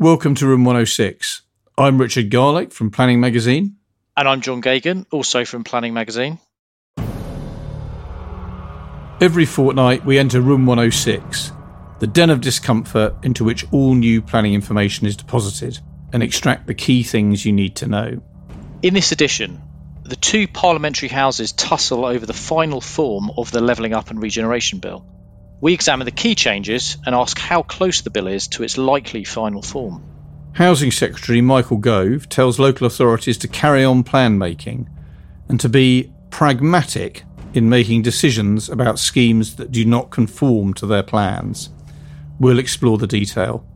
Welcome to Room 106. I'm Richard Garlick from Planning Magazine. And I'm John Geoghegan, also from Planning Magazine. Every fortnight, we enter Room 106, the den of discomfort into which all new planning information is deposited, and extract the key things you need to know. In this edition, the two parliamentary houses tussle over the final form of the Levelling Up and Regeneration Bill. We examine the key changes and ask how close the bill is to its likely final form. Housing Secretary Michael Gove tells local authorities to carry on plan making and to be pragmatic in making decisions about schemes that do not conform to their plans. We'll explore the detail.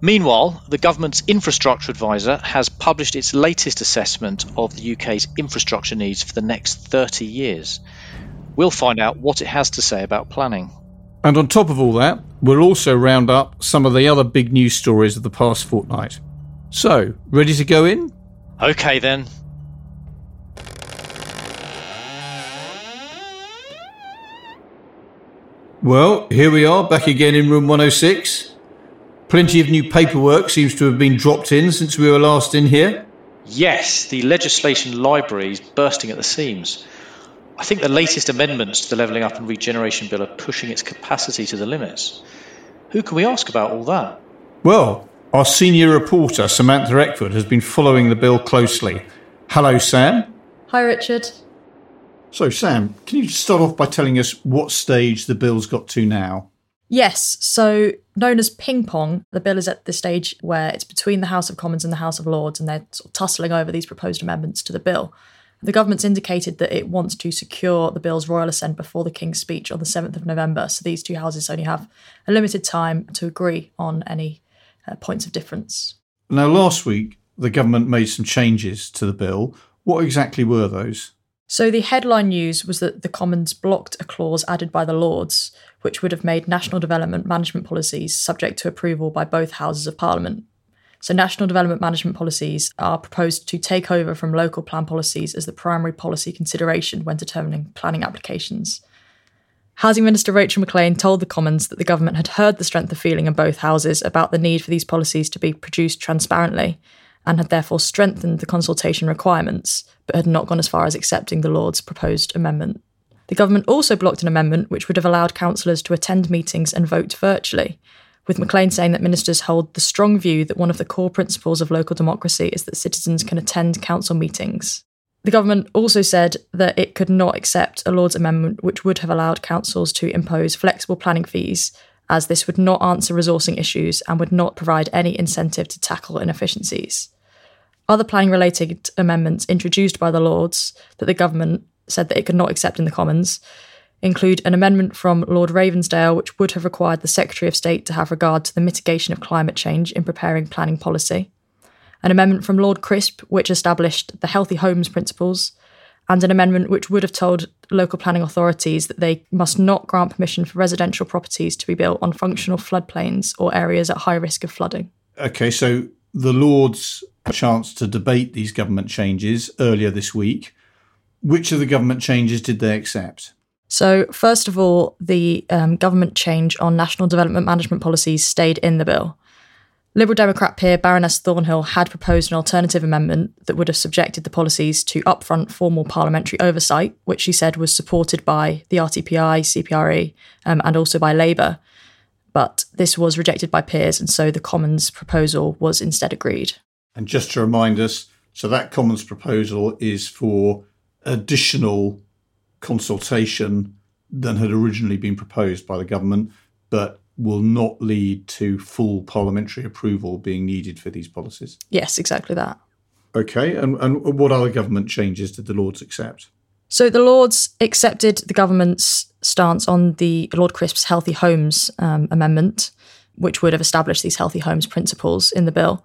Meanwhile, the government's infrastructure advisor has published its latest assessment of the UK's infrastructure needs for the next 30 years. We'll find out what it has to say about planning. And on top of all that, we'll also round up some of the other big news stories of the past fortnight. So, ready to go in? Okay then. Well, here we are back again in room 106. Plenty of new paperwork seems to have been dropped in since we were last in here. Yes, the legislation library is bursting at the seams. I think the latest amendments to the Levelling Up and Regeneration Bill are pushing its capacity to the limits. Who can we ask about all that? Well, our senior reporter, Samantha Eckford, has been following the bill closely. Hello, Sam. Hi, Richard. So, Sam, can you start off by telling us what stage the bill's got to now? Yes, so known as ping pong, the bill is at the stage where it's between the House of Commons and the House of Lords, and they're sort of tussling over these proposed amendments to the bill. The government's indicated that it wants to secure the bill's royal assent before the King's speech on the 7th of November, so these two houses only have a limited time to agree on any uh, points of difference. Now, last week, the government made some changes to the bill. What exactly were those? So the headline news was that the Commons blocked a clause added by the Lords, which would have made national development management policies subject to approval by both Houses of Parliament. So, national development management policies are proposed to take over from local plan policies as the primary policy consideration when determining planning applications. Housing Minister Rachel Maclean told the Commons that the government had heard the strength of feeling in both houses about the need for these policies to be produced transparently and had therefore strengthened the consultation requirements, but had not gone as far as accepting the Lords' proposed amendment. The government also blocked an amendment which would have allowed councillors to attend meetings and vote virtually, with Maclean saying that ministers hold the strong view that one of the core principles of local democracy is that citizens can attend council meetings. The government also said that it could not accept a Lords amendment which would have allowed councils to impose flexible planning fees, as this would not answer resourcing issues and would not provide any incentive to tackle inefficiencies. Other planning related amendments introduced by the Lords that the government said that it could not accept in the Commons include an amendment from Lord Ravensdale, which would have required the Secretary of State to have regard to the mitigation of climate change in preparing planning policy, an amendment from Lord Crisp, which established the Healthy Homes Principles, and an amendment which would have told local planning authorities that they must not grant permission for residential properties to be built on functional floodplains or areas at high risk of flooding. Okay, so the Lords had a chance to debate these government changes earlier this week. Which of the government changes did they accept? So, first of all, the um, government change on national development management policies stayed in the bill. Liberal Democrat peer Baroness Thornhill had proposed an alternative amendment that would have subjected the policies to upfront formal parliamentary oversight, which she said was supported by the RTPI, CPRE, um, and also by Labour. But this was rejected by peers, and so the Commons proposal was instead agreed. And just to remind us, so that Commons proposal is for additional consultation than had originally been proposed by the government, but will not lead to full parliamentary approval being needed for these policies. Yes, exactly that. Okay, and, and what other government changes did the Lords accept? So the Lords accepted the government's stance on the Lord Crisp's Healthy Homes um, Amendment, which would have established these healthy homes principles in the bill.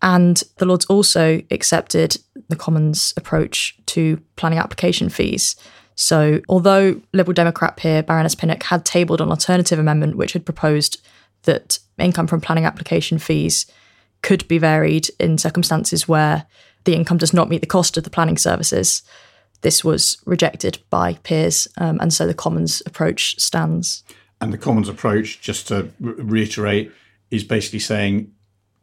And the Lords also accepted the Commons' approach to planning application fees. So, although Liberal Democrat peer Baroness Pinnock had tabled an alternative amendment which had proposed that income from planning application fees could be varied in circumstances where the income does not meet the cost of the planning services, this was rejected by peers, um, and so the Commons approach stands. And the Commons approach, just to re- reiterate, is basically saying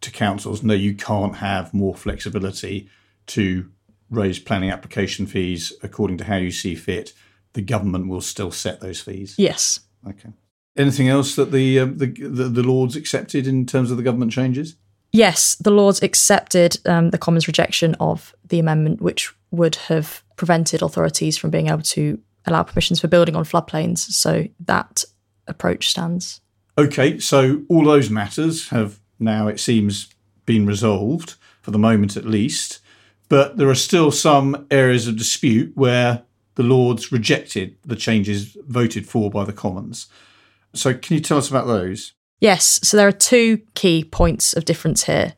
to councils, no, you can't have more flexibility to raise planning application fees according to how you see fit. The government will still set those fees. Yes. Okay. Anything else that the, uh, the, the the Lords accepted in terms of the government changes? Yes, the Lords accepted um, the Commons' rejection of the amendment, which would have prevented authorities from being able to allow permissions for building on floodplains. So that approach stands. Okay, so all those matters have now, it seems, been resolved for the moment at least, but there are still some areas of dispute where the Lords rejected the changes voted for by the Commons. So, can you tell us about those? Yes, so there are two key points of difference here.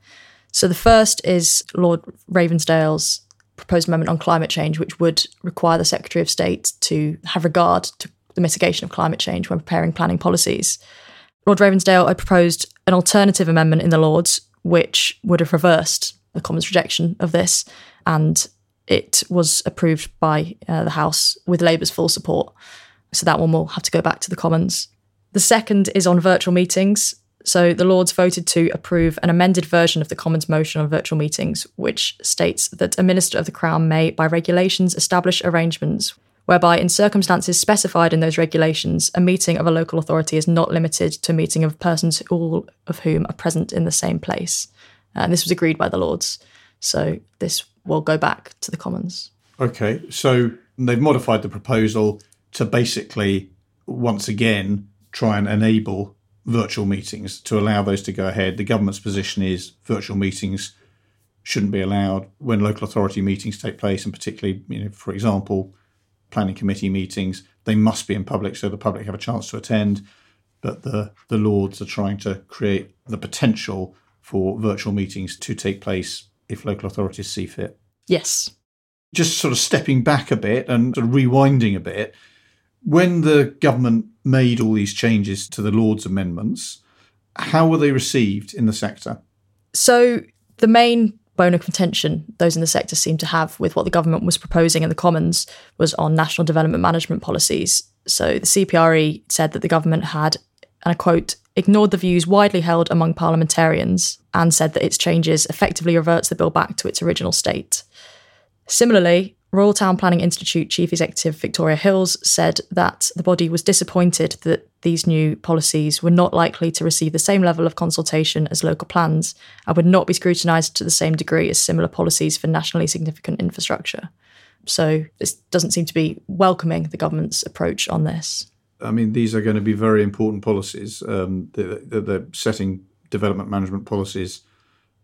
So the first is Lord Ravensdale's proposed amendment on climate change, which would require the Secretary of State to have regard to the mitigation of climate change when preparing planning policies. Lord Ravensdale had proposed an alternative amendment in the Lords, which would have reversed the Commons' rejection of this, and it was approved by uh, the House with Labour's full support. So that one will have to go back to the Commons. The second is on virtual meetings. So the Lords voted to approve an amended version of the Commons motion on virtual meetings, which states that a Minister of the Crown may, by regulations, establish arrangements whereby, in circumstances specified in those regulations, a meeting of a local authority is not limited to a meeting of persons all of whom are present in the same place. Uh, and this was agreed by the Lords. So this will go back to the Commons. Okay, so they've modified the proposal to basically, once again, try and enable virtual meetings to allow those to go ahead. The government's position is virtual meetings shouldn't be allowed when local authority meetings take place, and particularly, you know, for example, planning committee meetings, they must be in public so the public have a chance to attend. But the, the Lords are trying to create the potential for virtual meetings to take place if local authorities see fit. Yes. Just sort of stepping back a bit and sort of rewinding a bit, when the government made all these changes to the Lords' amendments, how were they received in the sector? So the main bone of contention those in the sector seem to have with what the government was proposing in the Commons was on national development management policies. So the CPRE said that the government had, and I quote, ignored the views widely held among parliamentarians and said that its changes effectively reverts the bill back to its original state. Similarly, Royal Town Planning Institute Chief Executive Victoria Hills said that the body was disappointed that these new policies were not likely to receive the same level of consultation as local plans and would not be scrutinised to the same degree as similar policies for nationally significant infrastructure. So this doesn't seem to be welcoming the government's approach on this. I mean, these are going to be very important policies. Um, they're, they're setting development management policies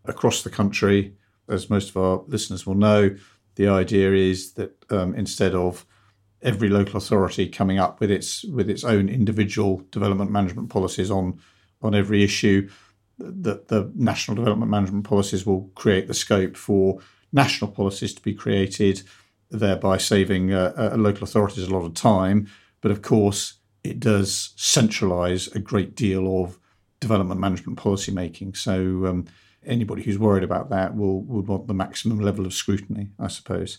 across the country. As most of our listeners will know, the idea is that um, instead of every local authority coming up with its with its own individual development management policies on on every issue, that the national development management policies will create the scope for national policies to be created, thereby saving uh, uh, local authorities a lot of time. But of course, it does centralise a great deal of development management policy making. So um, anybody who's worried about that will would want the maximum level of scrutiny, I suppose.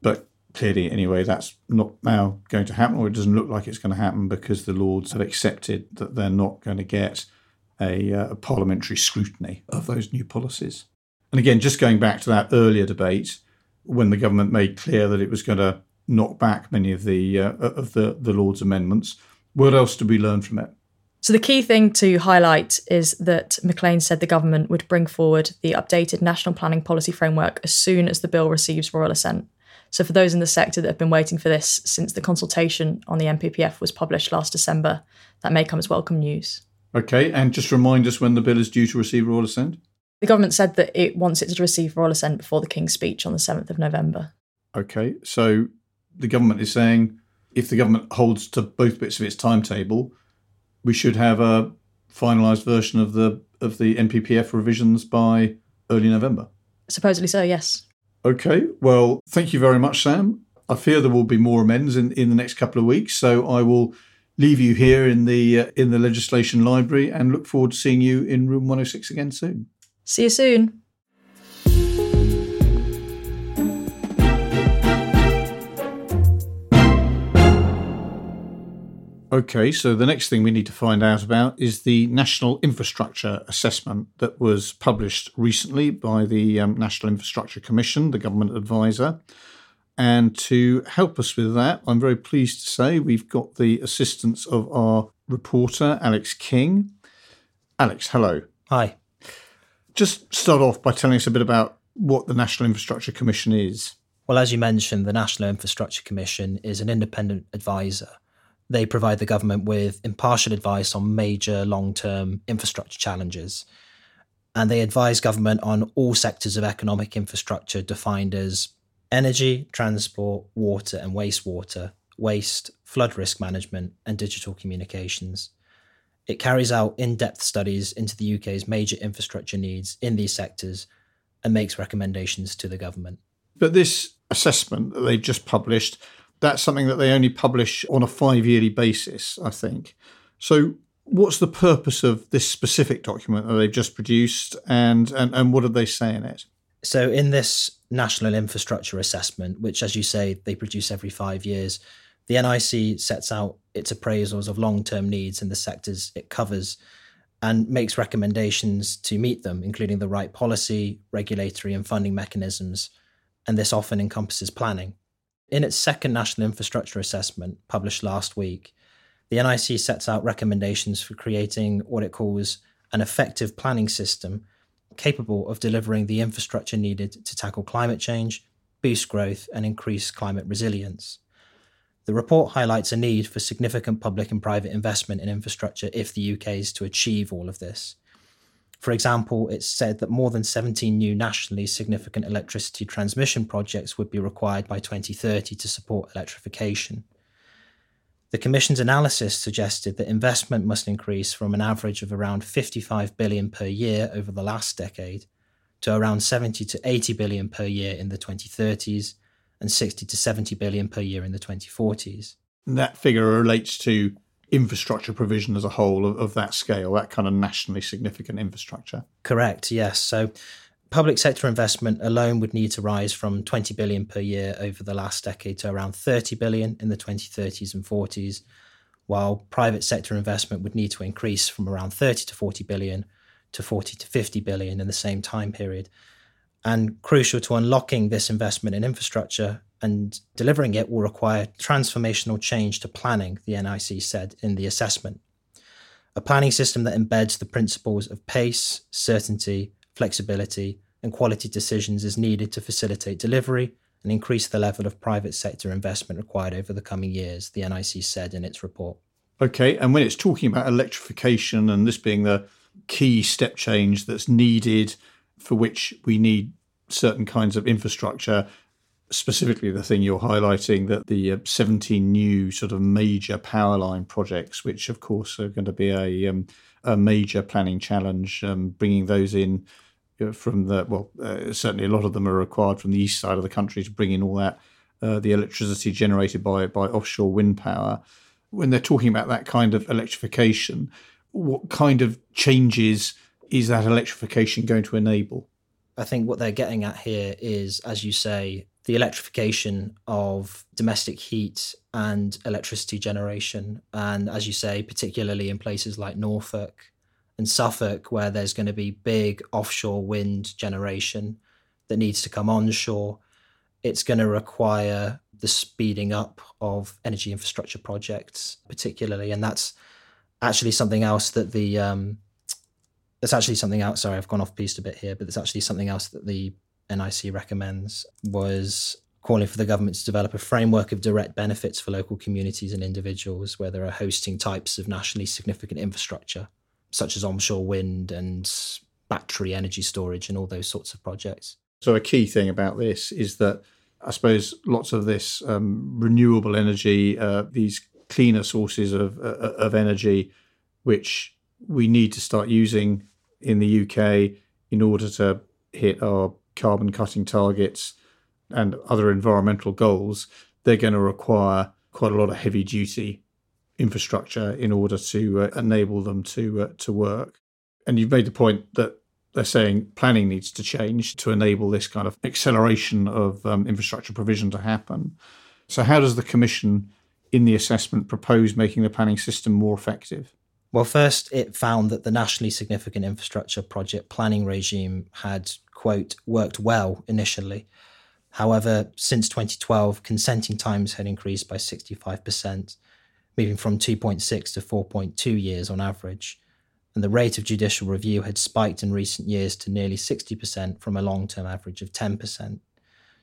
But clearly, anyway, that's not now going to happen, or it doesn't look like it's going to happen because the Lords have accepted that they're not going to get a, uh, a parliamentary scrutiny of those new policies. And again, just going back to that earlier debate, when the government made clear that it was going to knock back many of the uh, of the the Lords' amendments, what else did we learn from it? So the key thing to highlight is that Maclean said the government would bring forward the updated national planning policy framework as soon as the bill receives royal assent. So for those in the sector that have been waiting for this since the consultation on the NPPF was published last December, that may come as welcome news. Okay, and just remind us when the bill is due to receive royal assent. The government said that it wants it to receive royal assent before the King's speech on the 7th of November. Okay, so the government is saying if the government holds to both bits of its timetable, we should have a finalised version of the of the NPPF revisions by early November. Supposedly so, yes. Okay, well, thank you very much, Sam. I fear there will be more amends in, in the next couple of weeks, so I will leave you here in the uh, in the legislation library and look forward to seeing you in room 106 again soon. See you soon. Okay, so the next thing we need to find out about is the National Infrastructure Assessment that was published recently by the um, National Infrastructure Commission, the government advisor. And to help us with that, I'm very pleased to say we've got the assistance of our reporter, Alex King. Alex, hello. Hi. Just start off by telling us a bit about what the National Infrastructure Commission is. Well, as you mentioned, the National Infrastructure Commission is an independent advisor they provide the government with impartial advice on major long term infrastructure challenges. And they advise government on all sectors of economic infrastructure defined as energy, transport, water and wastewater, waste, flood risk management, and digital communications. It carries out in depth studies into the UK's major infrastructure needs in these sectors and makes recommendations to the government. But this assessment that they've just published that's something that they only publish on a five yearly basis, I think. So, what's the purpose of this specific document that they've just produced, and, and, and what did they say in it? So, in this National Infrastructure Assessment, which, as you say, they produce every five years, the NIC sets out its appraisals of long term needs in the sectors it covers and makes recommendations to meet them, including the right policy, regulatory, and funding mechanisms. And this often encompasses planning. In its second National Infrastructure Assessment, published last week, the NIC sets out recommendations for creating what it calls an effective planning system capable of delivering the infrastructure needed to tackle climate change, boost growth, and increase climate resilience. The report highlights a need for significant public and private investment in infrastructure if the UK is to achieve all of this. For example, it's said that more than 17 new nationally significant electricity transmission projects would be required by 2030 to support electrification. The Commission's analysis suggested that investment must increase from an average of around 55 billion per year over the last decade to around 70 to 80 billion per year in the 2030s and 60 to 70 billion per year in the 2040s. That figure relates to infrastructure provision as a whole of, of that scale, that kind of nationally significant infrastructure. Correct, yes. So public sector investment alone would need to rise from 20 billion per year over the last decade to around 30 billion in the 2030s and 40s, while private sector investment would need to increase from around 30 to 40 billion to 40 to 50 billion in the same time period. And crucial to unlocking this investment in infrastructure and delivering it will require transformational change to planning, the NIC said in the assessment. A planning system that embeds the principles of pace, certainty, flexibility, and quality decisions is needed to facilitate delivery and increase the level of private sector investment required over the coming years, the NIC said in its report. Okay, and when it's talking about electrification and this being the key step change that's needed for which we need certain kinds of infrastructure, specifically the thing you're highlighting that the uh, 17 new sort of major power line projects, which of course are going to be a, um, a major planning challenge, um, bringing those in uh, from the, well, uh, certainly a lot of them are required from the east side of the country to bring in all that, uh, the electricity generated by, by offshore wind power. When they're talking about that kind of electrification, what kind of changes is that electrification going to enable? I think what they're getting at here is, as you say, the electrification of domestic heat and electricity generation. And as you say, particularly in places like Norfolk and Suffolk, where there's going to be big offshore wind generation that needs to come onshore, it's going to require the speeding up of energy infrastructure projects, particularly. And that's actually something else that the um, that's actually something else. Sorry, I've gone off piste a bit here, but it's actually something else that the NIC recommends was calling for the government to develop a framework of direct benefits for local communities and individuals where there are hosting types of nationally significant infrastructure, such as onshore wind and battery energy storage and all those sorts of projects. So, a key thing about this is that I suppose lots of this um, renewable energy, uh, these cleaner sources of, uh, of energy, which we need to start using in the UK in order to hit our carbon cutting targets and other environmental goals, they're going to require quite a lot of heavy duty infrastructure in order to uh, enable them to uh, to work. And you've made the point that they're saying planning needs to change to enable this kind of acceleration of um, infrastructure provision to happen. So, how does the Commission in the assessment propose making the planning system more effective? Well, first, it found that the nationally significant infrastructure project planning regime had, quote, worked well initially. However, since 2012, consenting times had increased by 65%, moving from 2.6 to 4.2 years on average. And the rate of judicial review had spiked in recent years to nearly 60% from a long term average of 10%.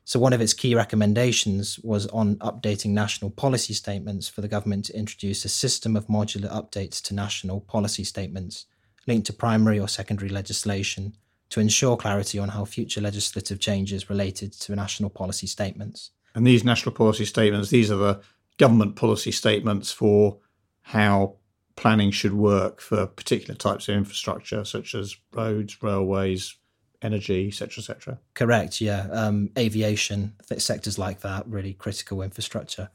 So, one of its key recommendations was on updating national policy statements for the government to introduce a system of modular updates to national policy statements linked to primary or secondary legislation to ensure clarity on how future legislative changes related to national policy statements. And these national policy statements, these are the government policy statements for how planning should work for particular types of infrastructure, such as roads, railways, energy, etc., etc. Correct. Yeah, um, aviation sectors like that, really critical infrastructure.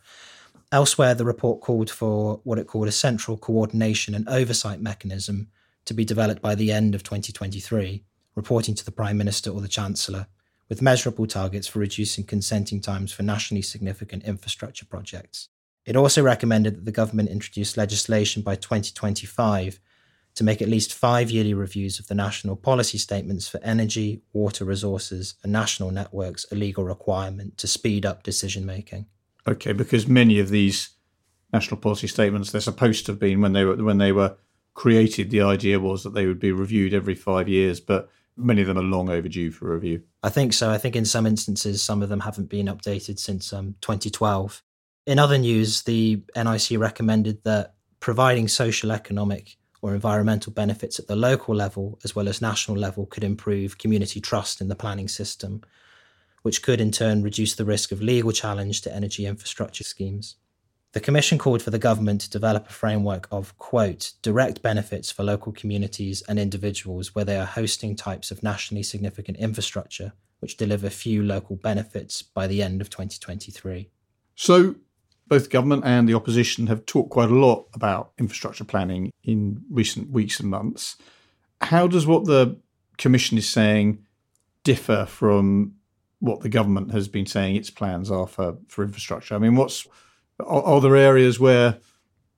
Elsewhere, the report called for what it called a central coordination and oversight mechanism to be developed by the end of 2023, reporting to the Prime Minister or the Chancellor, with measurable targets for reducing consenting times for nationally significant infrastructure projects. It also recommended that the government introduce legislation by 2025 to make at least five yearly reviews of the national policy statements for energy, water resources, and national networks a legal requirement to speed up decision making. Okay, because many of these national policy statements they're supposed to have been when they were when they were created. The idea was that they would be reviewed every five years, but many of them are long overdue for review. I think so. I think in some instances, some of them haven't been updated since um, 2012. In other news, the NIC recommended that providing social, economic, or environmental benefits at the local level as well as national level could improve community trust in the planning system, which could in turn reduce the risk of legal challenge to energy infrastructure schemes. The Commission called for the government to develop a framework of, quote, direct benefits for local communities and individuals where they are hosting types of nationally significant infrastructure which deliver few local benefits by the end of 2023. So, both government and the opposition have talked quite a lot about infrastructure planning in recent weeks and months. How does what the Commission is saying differ from what the government has been saying its plans are for, for infrastructure? I mean, what's are, are there areas where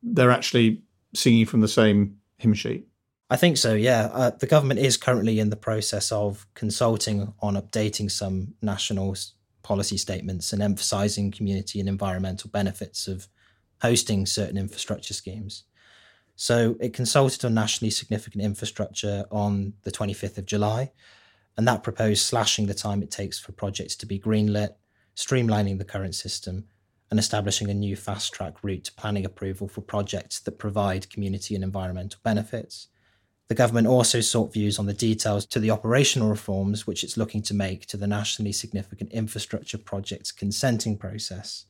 they're actually singing from the same hymn sheet? I think so, yeah. Uh, the government is currently in the process of consulting on updating some national policy statements and emphasizing community and environmental benefits of hosting certain infrastructure schemes. So it consulted on nationally significant infrastructure on the 25th of July, and that proposed slashing the time it takes for projects to be greenlit, streamlining the current system, and establishing a new fast track route to planning approval for projects that provide community and environmental benefits. The government also sought views on the details to the operational reforms which it's looking to make to the nationally significant infrastructure projects consenting process.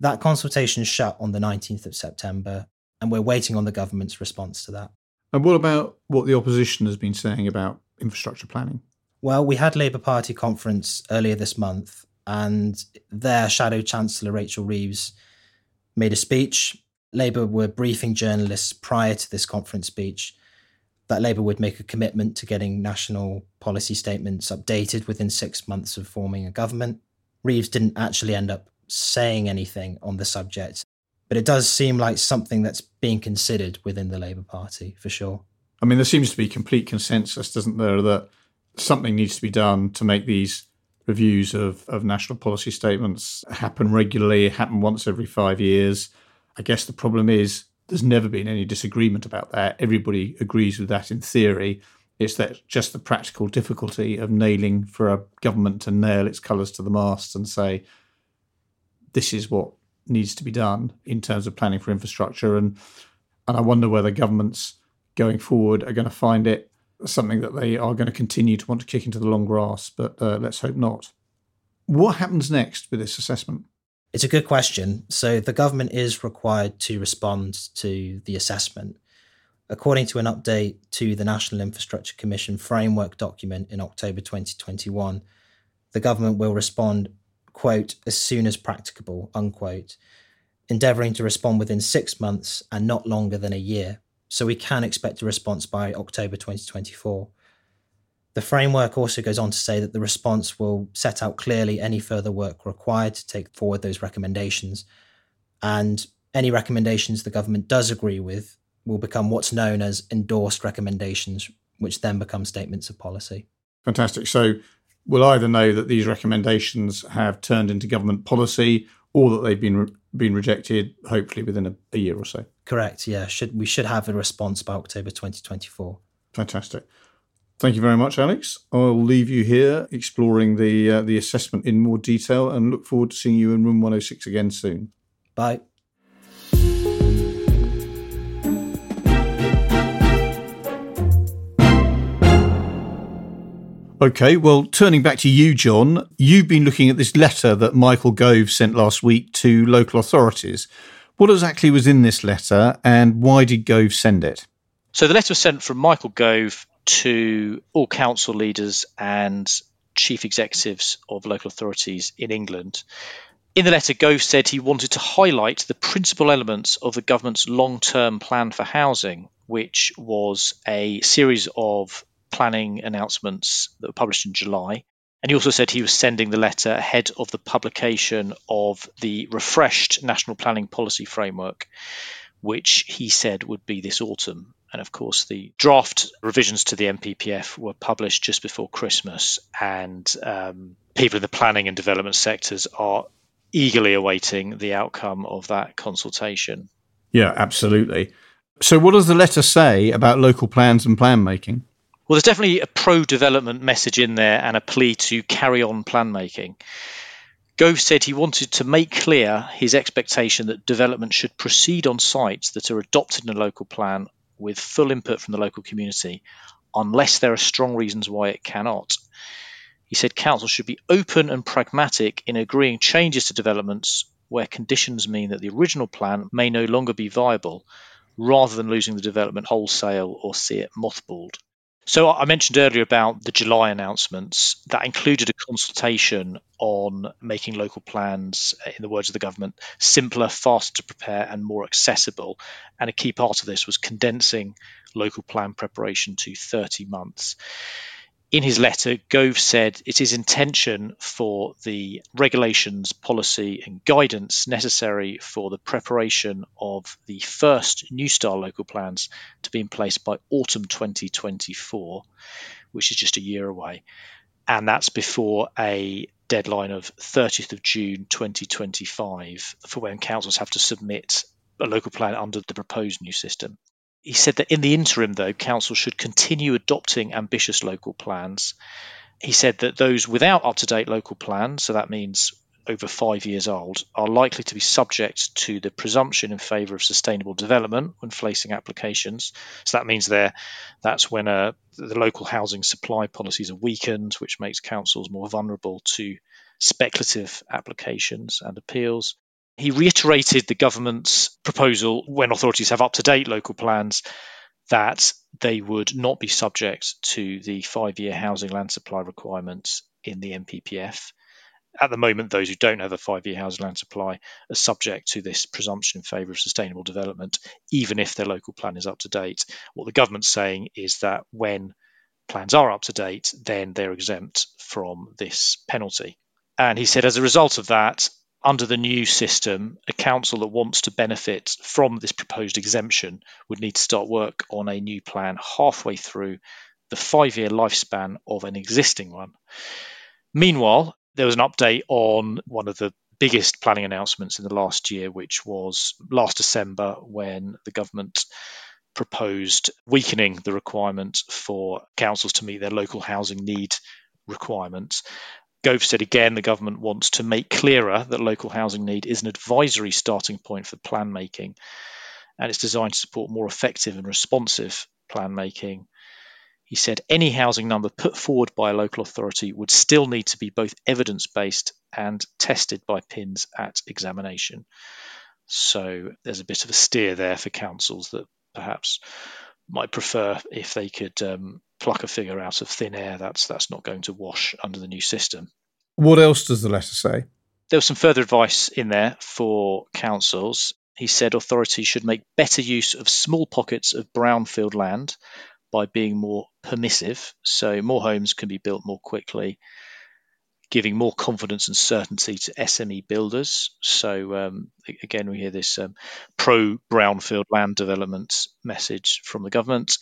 That consultation shut on the 19th of September, and we're waiting on the government's response to that. And what about what the opposition has been saying about infrastructure planning? Well, we had Labour Party conference earlier this month, and their Shadow Chancellor Rachel Reeves made a speech. Labour were briefing journalists prior to this conference speech that Labour would make a commitment to getting national policy statements updated within six months of forming a government. Reeves didn't actually end up saying anything on the subject, but it does seem like something that's being considered within the Labour Party for sure. I mean, there seems to be complete consensus, doesn't there, that something needs to be done to make these reviews of, of national policy statements happen regularly, happen once every five years. I guess the problem is there's never been any disagreement about that. Everybody agrees with that in theory. It's that just the practical difficulty of nailing for a government to nail its colours to the mast and say, this is what needs to be done in terms of planning for infrastructure. And and I wonder whether governments going forward are going to find it something that they are going to continue to want to kick into the long grass. But uh, let's hope not. What happens next with this assessment? It's a good question. So the government is required to respond to the assessment. According to an update to the National Infrastructure Commission framework document in October 2021, the government will respond, quote, as soon as practicable, unquote, endeavouring to respond within six months and not longer than a year. So we can expect a response by October 2024. The framework also goes on to say that the response will set out clearly any further work required to take forward those recommendations And any recommendations the government does agree with will become what's known as endorsed recommendations, which then become statements of policy. Fantastic. So we'll either know that these recommendations have turned into government policy or that they've been re- been rejected, hopefully within a, a year or so. Correct. Yeah. Should we should have a response by October 2024. Fantastic. Thank you very much, Alex. I'll leave you here exploring the uh, the assessment in more detail and look forward to seeing you in room 106 again soon. Bye. Okay, well, turning back to you, John, you've been looking at this letter that Michael Gove sent last week to local authorities. What exactly was in this letter and why did Gove send it? So the letter was sent from Michael Gove to all council leaders and chief executives of local authorities in England. In the letter, Gove said he wanted to highlight the principal elements of the government's long term plan for housing, which was a series of planning announcements that were published in July. And he also said he was sending the letter ahead of the publication of the refreshed National Planning Policy Framework, which he said would be this autumn. And of course, the draft revisions to the NPPF were published just before Christmas, and um, people in the planning and development sectors are eagerly awaiting the outcome of that consultation. Yeah, absolutely. So, what does the letter say about local plans and plan making? Well, there's definitely a pro development message in there and a plea to carry on plan making. Gove said he wanted to make clear his expectation that development should proceed on sites that are adopted in a local plan with full input from the local community, unless there are strong reasons why it cannot. He said council should be open and pragmatic in agreeing changes to developments where conditions mean that the original plan may no longer be viable, rather than losing the development wholesale or see it mothballed. So I mentioned earlier about the July announcements that included a consultation on making local plans, in the words of the government, simpler, faster to prepare, and more accessible. And a key part of this was condensing local plan preparation to 30 months in his letter, Gove said it is intention for the regulations, policy, and guidance necessary for the preparation of the first new style local plans to be in place by autumn 2024, which is just a year away. And that's before a deadline of 30th of June 2025 for when councils have to submit a local plan under the proposed new system. He said that in the interim, though, council should continue adopting ambitious local plans. He said that those without up to date local plans, so that means over five years old, are likely to be subject to the presumption in favour of sustainable development when placing applications. So that means there, that's when uh, the local housing supply policies are weakened, which makes councils more vulnerable to speculative applications and appeals. He reiterated the government's proposal when authorities have up to date local plans that they would not be subject to the five year housing land supply requirements in the NPPF. At the moment, those who don't have a five year housing land supply are subject to this presumption in favour of sustainable development, even if their local plan is up to date. What the government's saying is that when plans are up to date, then they're exempt from this penalty. And he said, as a result of that, under the new system, a council that wants to benefit from this proposed exemption would need to start work on a new plan halfway through the five year lifespan of an existing one. Meanwhile, there was an update on one of the biggest planning announcements in the last year, which was last December when the government proposed weakening the requirement for councils to meet their local housing need requirements. Gove said again the government wants to make clearer that local housing need is an advisory starting point for plan making and it's designed to support more effective and responsive plan making. He said any housing number put forward by a local authority would still need to be both evidence based and tested by PINS at examination. So there's a bit of a steer there for councils that perhaps might prefer if they could um, pluck a figure out of thin air. That's that's not going to wash under the new system. What else does the letter say? There was some further advice in there for councils. He said authorities should make better use of small pockets of brownfield land by being more permissive, so more homes can be built more quickly. Giving more confidence and certainty to SME builders. So, um, again, we hear this um, pro brownfield land development message from the government.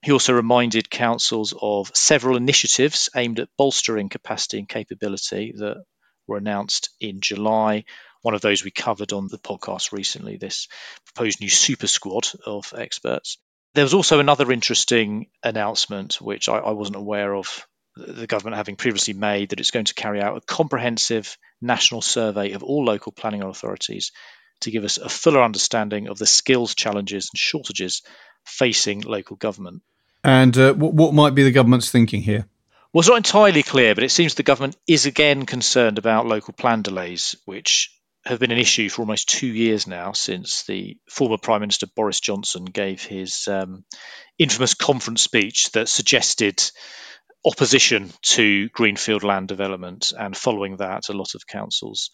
He also reminded councils of several initiatives aimed at bolstering capacity and capability that were announced in July. One of those we covered on the podcast recently, this proposed new super squad of experts. There was also another interesting announcement, which I, I wasn't aware of the government having previously made that it's going to carry out a comprehensive national survey of all local planning authorities to give us a fuller understanding of the skills challenges and shortages facing local government. And uh, what, what might be the government's thinking here? Well, it's not entirely clear, but it seems the government is again concerned about local plan delays, which have been an issue for almost two years now since the former Prime Minister Boris Johnson gave his um, infamous conference speech that suggested opposition to greenfield land development, and following that, a lot of councils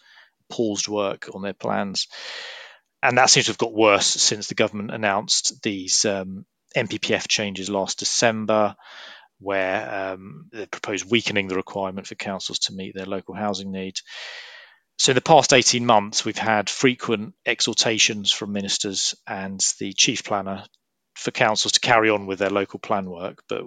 paused work on their plans. And that seems to have got worse since the government announced these um, NPPF changes last December, where um, they proposed weakening the requirement for councils to meet their local housing needs. So, in the past 18 months, we've had frequent exhortations from ministers and the chief planner for councils to carry on with their local plan work, but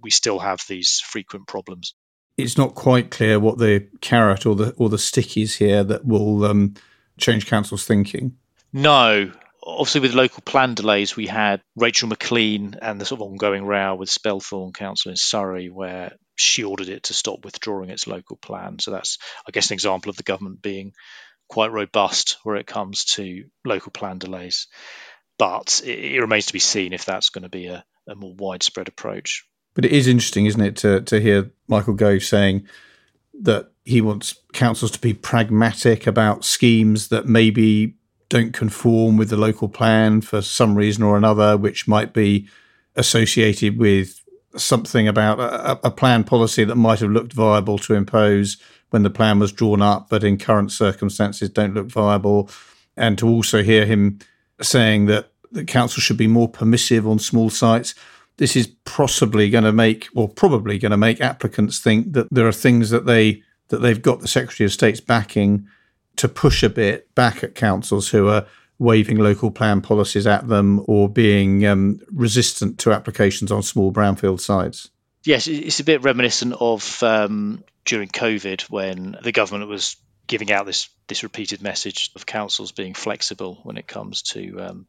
we still have these frequent problems. It's not quite clear what the carrot or the or the stick is here that will um, change councils' thinking. No, obviously with local plan delays, we had Rachel Maclean and the sort of ongoing row with Spelthorne Council in Surrey, where she ordered it to stop withdrawing its local plan. So that's, I guess, an example of the government being quite robust where it comes to local plan delays but it, it remains to be seen if that's going to be a, a more widespread approach. But it is interesting, isn't it, to, to hear Michael Gove saying that he wants councils to be pragmatic about schemes that maybe don't conform with the local plan for some reason or another, which might be associated with something about a, a plan policy that might have looked viable to impose when the plan was drawn up, but in current circumstances don't look viable. And to also hear him saying that the council should be more permissive on small sites. This is possibly going to make, or probably going to make applicants think that there are things that they that they've got the Secretary of State's backing to push a bit back at councils who are waving local plan policies at them or being um, resistant to applications on small brownfield sites. Yes, it's a bit reminiscent of um, during COVID when the government was giving out this this repeated message of councils being flexible when it comes to um,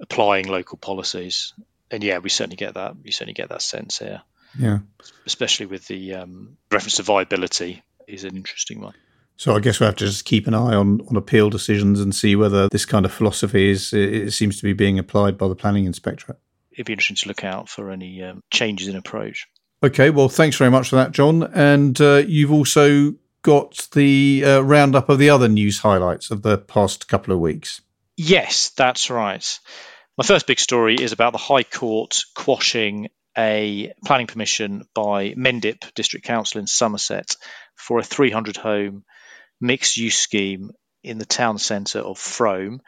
applying local policies. And yeah, we certainly get that. We certainly get that sense here. Yeah, especially with the um, reference to viability is an interesting one. So I guess we have to just keep an eye on, on appeal decisions and see whether this kind of philosophy is it seems to be being applied by the planning inspectorate. It'd be interesting to look out for any um, changes in approach. Okay, well, thanks very much for that, John. And uh, you've also got the uh, roundup of the other news highlights of the past couple of weeks. Yes, that's right. My first big story is about the High Court quashing a planning permission by Mendip District Council in Somerset for a 300 home mixed use scheme in the town centre of Frome.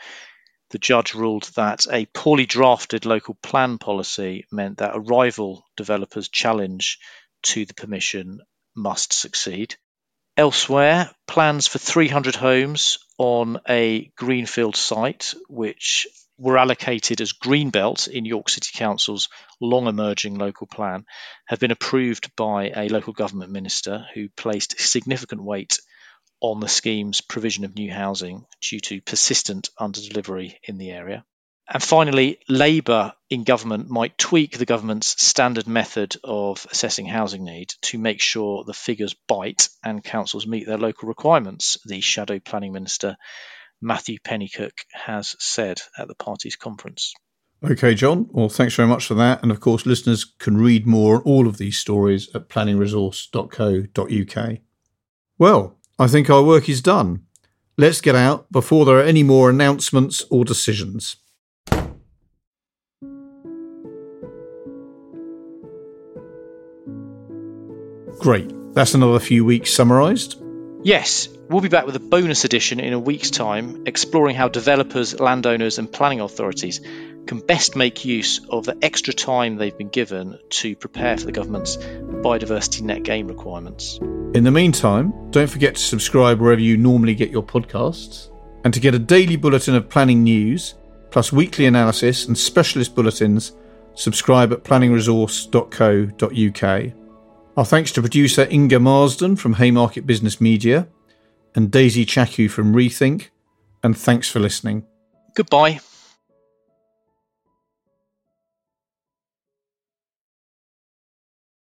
The judge ruled that a poorly drafted local plan policy meant that a rival developer's challenge to the permission must succeed. Elsewhere, plans for 300 homes on a greenfield site, which were allocated as Greenbelt in York City Council's long emerging local plan, have been approved by a local government minister who placed significant weight on the scheme's provision of new housing due to persistent underdelivery in the area. And finally, Labour in government might tweak the government's standard method of assessing housing need to make sure the figures bite and councils meet their local requirements, the Shadow Planning Minister Matthew Pennycook has said at the party's conference. Okay, John. Well, thanks very much for that. And of course, listeners can read more on all of these stories at planningresource.co.uk. Well, I think our work is done. Let's get out before there are any more announcements or decisions. Great. That's another few weeks summarised. Yes, we'll be back with a bonus edition in a week's time, exploring how developers, landowners, and planning authorities can best make use of the extra time they've been given to prepare for the government's biodiversity net gain requirements. In the meantime, don't forget to subscribe wherever you normally get your podcasts. And to get a daily bulletin of planning news, plus weekly analysis and specialist bulletins, subscribe at planningresource.co.uk. Our thanks to producer Inga Marsden from Haymarket Business Media and Daisy Chaku from Rethink, and thanks for listening. Goodbye.